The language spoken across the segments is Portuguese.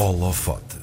Holofote.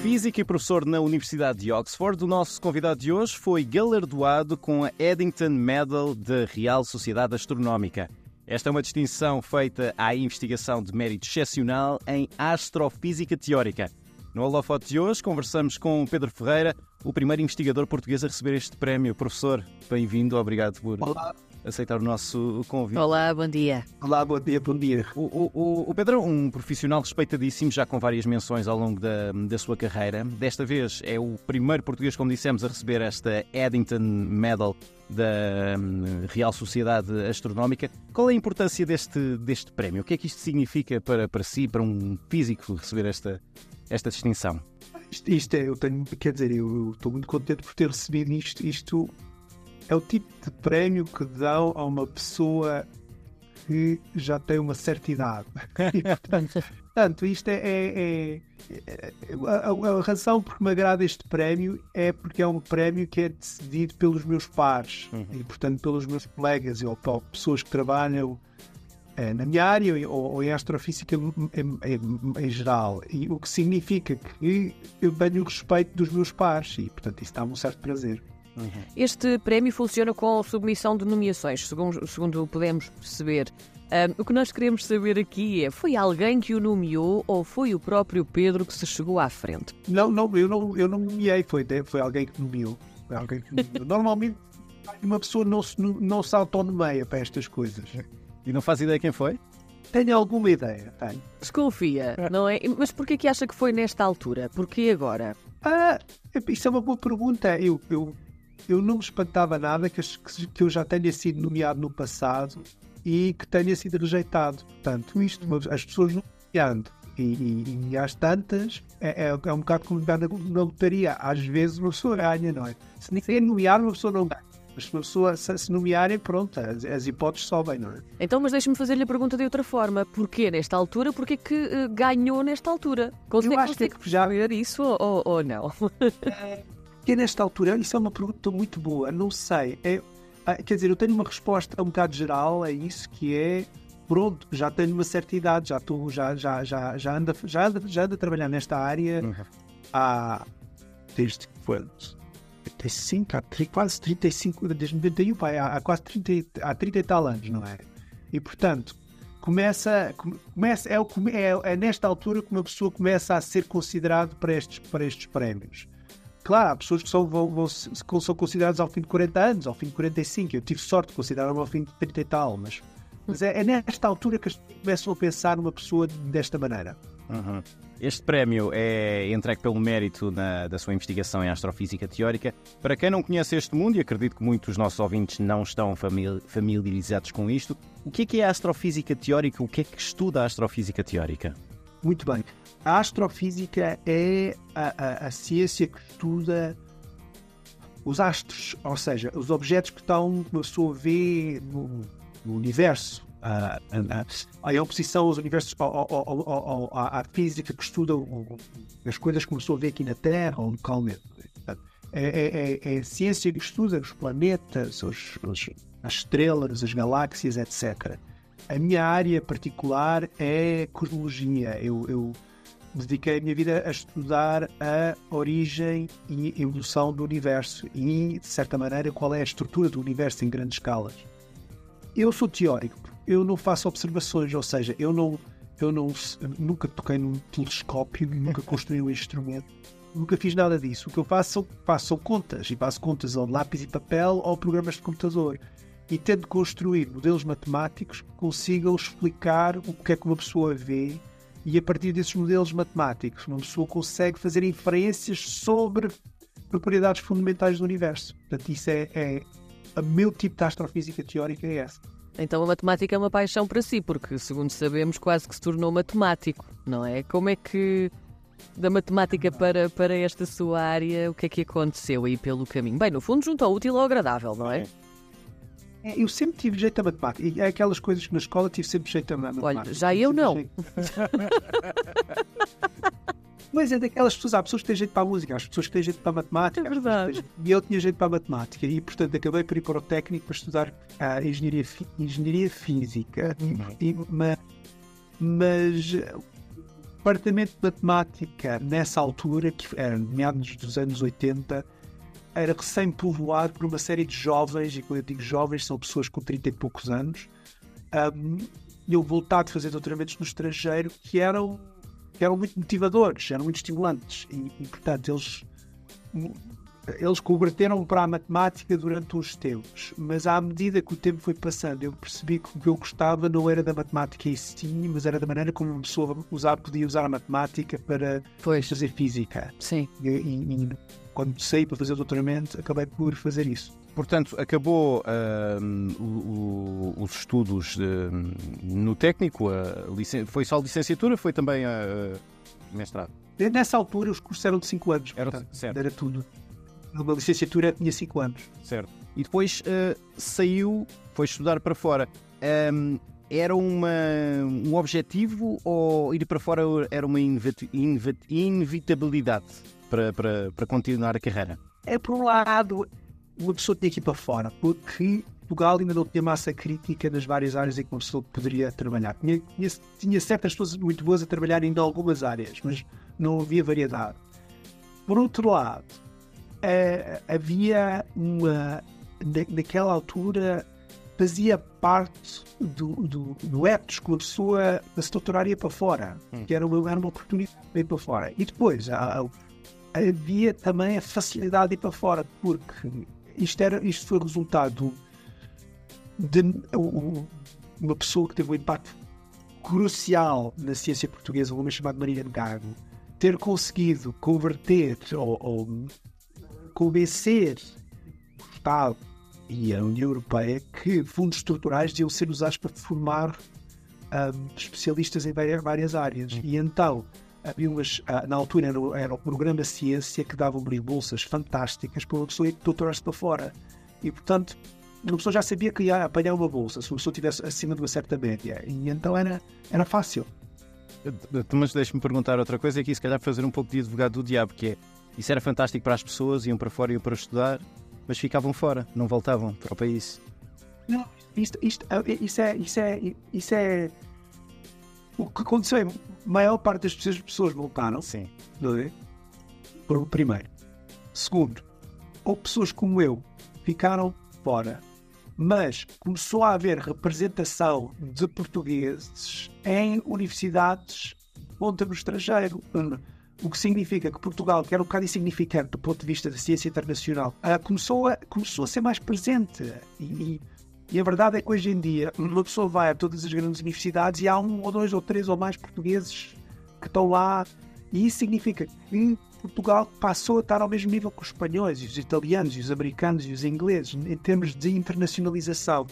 Físico e professor na Universidade de Oxford, o nosso convidado de hoje foi galardoado com a Eddington Medal da Real Sociedade Astronómica. Esta é uma distinção feita à investigação de mérito excepcional em astrofísica teórica. No Holofote de hoje conversamos com Pedro Ferreira, o primeiro investigador português a receber este prémio. Professor, bem-vindo, obrigado por Olá. aceitar o nosso convite. Olá, bom dia. Olá, bom dia, bom dia. O, o- o- Pedro é um profissional respeitadíssimo, já com várias menções ao longo da, da sua carreira. Desta vez é o primeiro português, como dissemos, a receber esta Eddington Medal da hum, Real Sociedade Astronómica. Qual é a importância deste, deste prémio? O que é que isto significa para, para si, para um físico, receber esta, esta distinção? Isto, isto é, eu tenho, quer dizer, eu estou muito contente por ter recebido isto. Isto é o tipo de prémio que dão a uma pessoa que já tem uma certa idade. E, portanto, portanto, isto é. é- é- é- a, a- a razão por que me agrada este prémio é porque é um prémio que é decidido pelos meus pares e, portanto, pelos meus colegas ou, ou pessoas que trabalham na minha área ou, ou em astrofísica em, em- em geral. E o que significa que eu tenho o respeito dos meus pares e, portanto, isso dá-me um certo prazer. Este prémio funciona com submissão de nomeações, segundo, segundo podemos perceber. Ahm, o que nós queremos saber aqui é: foi alguém que o nomeou ou foi o próprio Pedro que se chegou à frente? Não, não, eu não, eu não nomeei, foi, de- foi alguém que nomeou. Alguém que nomeou. Normalmente, uma pessoa não se, não se autonomeia para estas coisas. E não faz ideia quem foi? Tenho alguma ideia, tenho. Desconfia, não é? Mas porquê que acha que foi nesta altura? Porquê agora? Ah, isso é uma boa pergunta. Eu, eu, eu não me espantava nada que, que que eu já tenha sido nomeado no passado e que tenha sido rejeitado. Portanto, isto, as pessoas não nomeando. E, e, e às tantas, é, é, é um bocado como jogar na, na lotaria. Às vezes uma pessoa ganha, não é? Se ninguém nomear, uma pessoa não ganha. Mas se uma pessoa se, se nomearem, pronto, as, as hipóteses sobem, não é? Então, mas deixe-me fazer-lhe a pergunta de outra forma: porquê nesta altura? Porquê que eh, ganhou nesta altura? Consegue, Eu acho que já- ver isso ou, ou não? Porque nesta altura, isso é uma pergunta muito boa, não sei. É, ah, quer dizer, eu tenho uma resposta um bocado geral a isso, que é pronto, já tenho uma certa idade, já estou, já, já, já, já, ando, a- já, ando, já ando a trabalhar nesta área há desde que foi 35, há tri- quase 35, desde 91, pai, há, há quase 30, e- há 30 e tal anos, não é? E portanto, começa, come- começa é, é, é nesta altura que uma pessoa começa a ser considerado para estes, para estes prémios. Claro, há pessoas que são, vão, vão, são consideradas ao fim de 40 anos, ao fim de 45. Eu tive sorte de considerar-me ao fim de 30 e tal, mas, mas é, é nesta altura que as pessoas começam a pensar numa pessoa desta maneira. Uhum. Este prémio é entregue pelo mérito na- da sua investigação em astrofísica teórica. Para quem não conhece este mundo, e acredito que muitos dos nossos ouvintes não estão famili- familiarizados com isto, o que é que é a astrofísica teórica? O que é que estuda a astrofísica teórica? Muito bem. A astrofísica é a, a- a ciência que estuda os astros, ou seja, os objetos que estão, que uma pessoa vê no, no universo. A, a, a, oposição aos universos, à, física que estuda as coisas que uma pessoa vê aqui na Terra ou. Portanto, É, é- é- é a ciência que estuda os planetas, os- os- as estrelas, as galáxias, etc. A minha área particular é cosmologia. Eu, eu dediquei a minha vida a estudar a origem e evolução do universo e, de certa maneira, qual é a estrutura do universo em grandes escalas. Eu sou teórico, eu não faço observações, ou seja, eu não, eu não nunca toquei num telescópio, nunca construí um instrumento, nunca fiz nada disso. O que eu faço faço são contas, e faço contas ao lápis e papel ou programas de computador. E tento construir modelos matemáticos que consigam explicar o que é que uma pessoa vê e a partir desses modelos matemáticos uma pessoa consegue fazer inferências sobre propriedades fundamentais do universo. Portanto, isso é, é o meu tipo de astrofísica teórica é essa. Então a matemática é uma paixão para si, porque, segundo sabemos, quase que se tornou matemático, não é? Como é que, da matemática para, para esta sua área, o que é que aconteceu aí pelo caminho? Bem, no fundo, junto ao útil ao agradável, não é? É, Eu sempre tive jeito a matemática. E é aquelas coisas que na escola tive sempre jeito a matemática. Olha, já eu não. Mas é daquelas pessoas, há pessoas que têm jeito para a música, há pessoas que têm jeito para a matemática. É verdade. E eu tinha jeito para a matemática e, portanto, acabei por ir para o técnico para estudar a engenharia, fi- engenharia física. E- e- ma- mas, departamento de matemática, nessa altura, que era meados dos anos 80, era recém-povoado por uma série de jovens, e quando eu digo jovens, são pessoas com 30 e poucos anos, um, eu voltado a fazer doutoramentos no estrangeiro que eram, que eram muito motivadores, eram muito estimulantes, e, e portanto eles eles converteram para a matemática durante uns tempos, mas à medida que o tempo foi passando, eu percebi que o que eu gostava não era da matemática em si, mas era da maneira como uma pessoa usar, podia usar a matemática para Pois. fazer física. Sim. E, e- e quando saí para fazer o doutoramento, acabei por fazer isso. Portanto, acabou ahm, o- o- os estudos ahm, no técnico, a foi só licenciatura, foi também a, a mestrado. Nessa altura, os cursos eram de 5 anos. Era- portanto, certo. era tudo. Uma licenciatura tinha 5 anos. Certo. E depois ah, saiu, foi estudar para fora. Ahm, era uma, um objetivo ou ir para fora era uma inevit- inevit- inevitabilidade para, para, para continuar a carreira? É, por um lado, uma pessoa tinha que ir para fora, porque Portugal ainda não tinha massa crítica nas várias áreas em que uma pessoa poderia trabalhar. Tinha, tinha, tinha certas pessoas muito boas a trabalhar em algumas áreas, mas não havia variedade. Por outro lado, eh, havia uma. na- naquela altura, fazia parte do, do, do ethos que uma pessoa se doutorar ia para fora, que era uma, era uma oportunidade de ir para fora. E depois, há- há- havia também a facilidade de ir para fora, porque isto, era, isto foi resultado de uma pessoa que teve um impacto crucial na ciência portuguesa, um homem chamado Maria Gago, ter conseguido converter ou, ou convencer o Estado e a União Europeia que fundos estruturais deviam ser usados para formar ahm, especialistas em várias, várias áreas. E então, havia umas, ah, na altura era, o- era o programa Ciência que dava bolsas fantásticas para uma pessoa ir doutorar-se para fora. E, portanto, uma pessoa já sabia que ia apanhar uma bolsa se uma pessoa estivesse acima de uma certa média. E então era, era fácil. Mas deixe-me perguntar outra coisa, aqui se calhar fazer um pouco de advogado do diabo, que é, isso era fantástico para as pessoas, iam para fora, iam para estudar, mas ficavam fora, não voltavam para o país. Não, isto, isto, é- isso, é, isso, é, isso é. O que aconteceu é a maior parte das pessoas, pessoas voltaram, Sim. não é? Por- Primeiro. Segundo, ou pessoas como eu ficaram fora, mas começou a haver representação de portugueses em universidades de ponta no estrangeiro. O que significa que Portugal, que era um bocado insignificante do ponto de vista da ciência internacional, ah, começou, a, começou a ser mais presente. E, e- e a verdade é que hoje em dia uma pessoa vai a todas as grandes universidades e há um ou dois ou três ou mais portugueses que estão lá. E isso significa que Portugal passou a estar ao mesmo nível que os espanhóis, e os italianos, e os americanos e os ingleses em termos de internacionalização.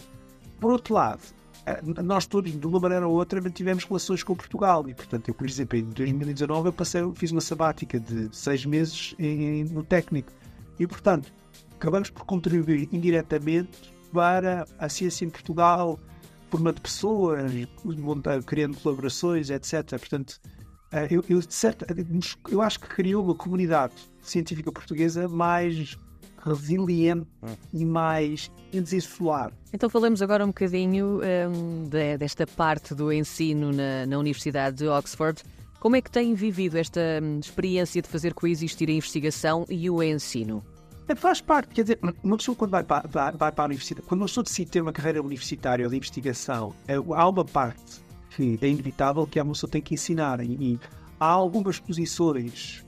Por outro lado, eh, nós todos, de uma maneira ou outra, mantivemos relações com Portugal. E, portanto, eu, por exemplo, em 2019, eu passei, fiz uma sabática de seis meses em- no técnico. E, portanto, acabamos por contribuir indiretamente para a ciência em Portugal, formando pessoas, montando, criando colaborações, etc. Portanto, eh, eu, eu, de certa- eu acho que criou uma comunidade científica portuguesa mais resiliente e mais desinsular. Então falamos agora um bocadinho hum, de- desta parte do ensino na, na Universidade de Oxford. Como é que têm vivido esta hum, experiência de fazer coexistir a investigação e o ensino? É, Faz parte, quer dizer, uma pessoa quando vai para, vai, vai para a universidade, quando uma pessoa decide ter uma carreira universitária ou de investigação, é, há uma parte que é inevitável que a pessoa tem que ensinar. E, e há algumas posições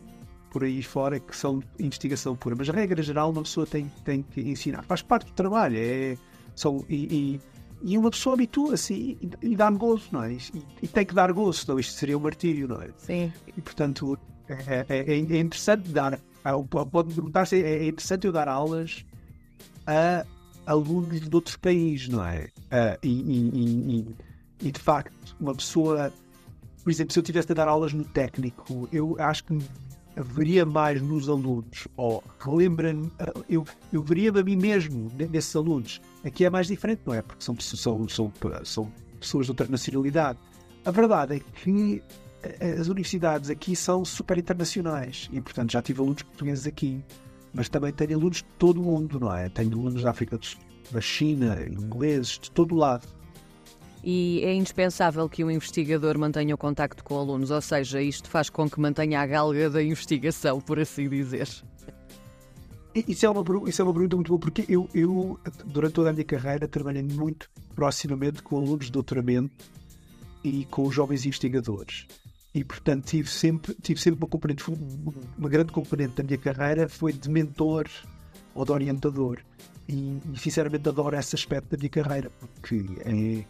por aí fora que são investigação pura, mas a regra geral uma pessoa tem, tem que ensinar. Faz parte do trabalho, é, são, e, e, e uma pessoa habitua-se e, e dá-me gozo, não é? E, e tem que dar gozo, senão isto seria um martírio, não é? Sim. E, portanto, é, é- é interessante dar. Ah, Pode-me perguntar se é é interessante eu dar aulas a alunos de outros países, não é? Ah, e, e- e- e- de facto, uma pessoa. Por exemplo, se eu tivesse a dar aulas no técnico, eu acho que haveria mais nos alunos, ou relembra-me, ah, eu, eu veria-me a mim mesmo ne- nesses alunos. Aqui é mais diferente, não é? Porque são, são, são, são pessoas de outra nacionalidade. A verdade é que as universidades aqui são super internacionais e, portanto, já tive alunos portugueses aqui, mas também tenho alunos de todo o mundo, não é? Tenho alunos da África do Sul, da China, ingleses, de todo o lado. E é indispensável que o investigador mantenha o contacto com alunos, ou seja, isto faz com que mantenha a galga da investigação, por assim dizer. Isso é, uma, isso é uma pergunta muito boa, porque eu, eu, durante toda a minha carreira, trabalhei muito proximamente com alunos de doutoramento e com os jovens investigadores. E, portanto, tive sempre, tive sempre uma componente, uma grande componente da minha carreira foi de mentor ou de orientador. E, e sinceramente, adoro esse aspecto da minha carreira, porque é,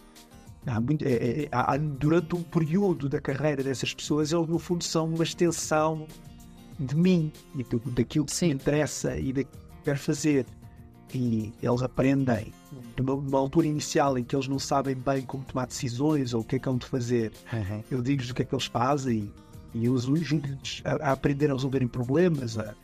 há muito, é, é, há, durante um período da carreira dessas pessoas, eles, no fundo, são uma extensão de mim e daquilo que Sim. me interessa e daquilo que quero fazer. E eles aprendem numa, numa, altura inicial em que eles não sabem bem como tomar decisões ou o que é que hão de fazer. Uhum. Eu digo-lhes o que é que eles fazem e eu ajudo-lhes a, a, aprender a resolverem problemas, a,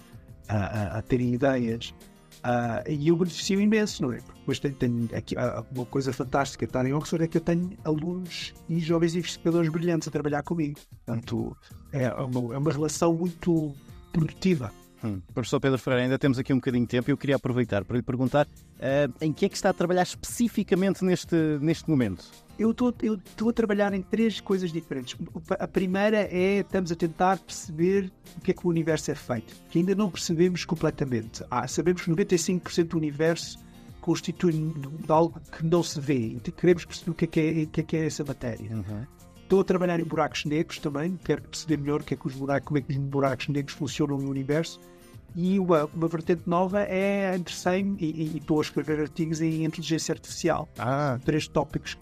a, a terem ideias. Uh, e eu beneficio imenso, não é? Porque depois tenho, tenho aqui, uh, uma coisa fantástica de estar em Oxford é que eu tenho alunos e jovens investigadores brilhantes a trabalhar comigo. Portanto, é uma, é uma relação muito produtiva. Hum. Professor Pedro Ferreira, ainda temos aqui um bocadinho de tempo e eu queria aproveitar para lhe perguntar uh, em que é que está a trabalhar especificamente neste, neste momento? Eu estou a trabalhar em três coisas diferentes. A primeira é estamos a tentar perceber o que é que o universo é feito, que ainda não percebemos completamente. Ah, sabemos que 95% do universo constitui de algo que não se vê e queremos perceber o que é que é, que é, que é essa matéria. Uhum. Estou a trabalhar em buracos negros também, quero perceber melhor o que é que os buracos, como é que os buracos negros funcionam no universo. E uma, uma vertente nova é interessei-me e, e, estou a escrever artigos em inteligência artificial. Ah. Três tópicos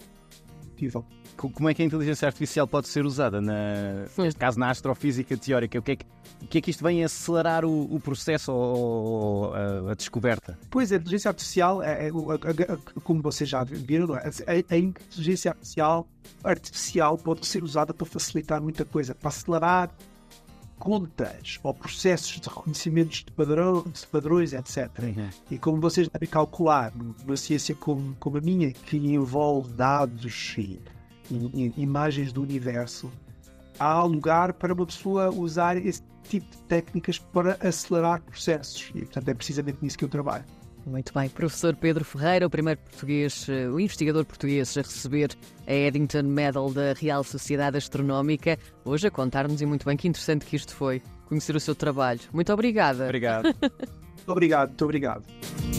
Como é que a inteligência artificial pode ser usada, na, neste caso na astrofísica teórica? O que é que, o que, é que isto vem acelerar o, o processo ou a, a, descoberta? Pois, a inteligência artificial, é, é, como vocês já viram, é? a, a inteligência artificial, artificial pode ser usada para facilitar muita coisa, para acelerar contas ou processos de reconhecimentos de, padrão, de padrões, etc. Uhum. E como vocês devem calcular, numa ciência como, como a minha, que envolve dados e, e, e imagens do universo, há lugar para uma pessoa usar esse tipo de técnicas para acelerar processos. E, portanto, é precisamente nisso que eu trabalho. Muito bem. Professor Pedro Ferreira, o primeiro português, eh, o investigador português a receber a Eddington Medal da Real Sociedade Astronómica, hoje a contar-nos e muito bem que interessante que isto foi, conhecer o seu trabalho. Muito obrigada. Obrigado. muito obrigado, muito obrigado.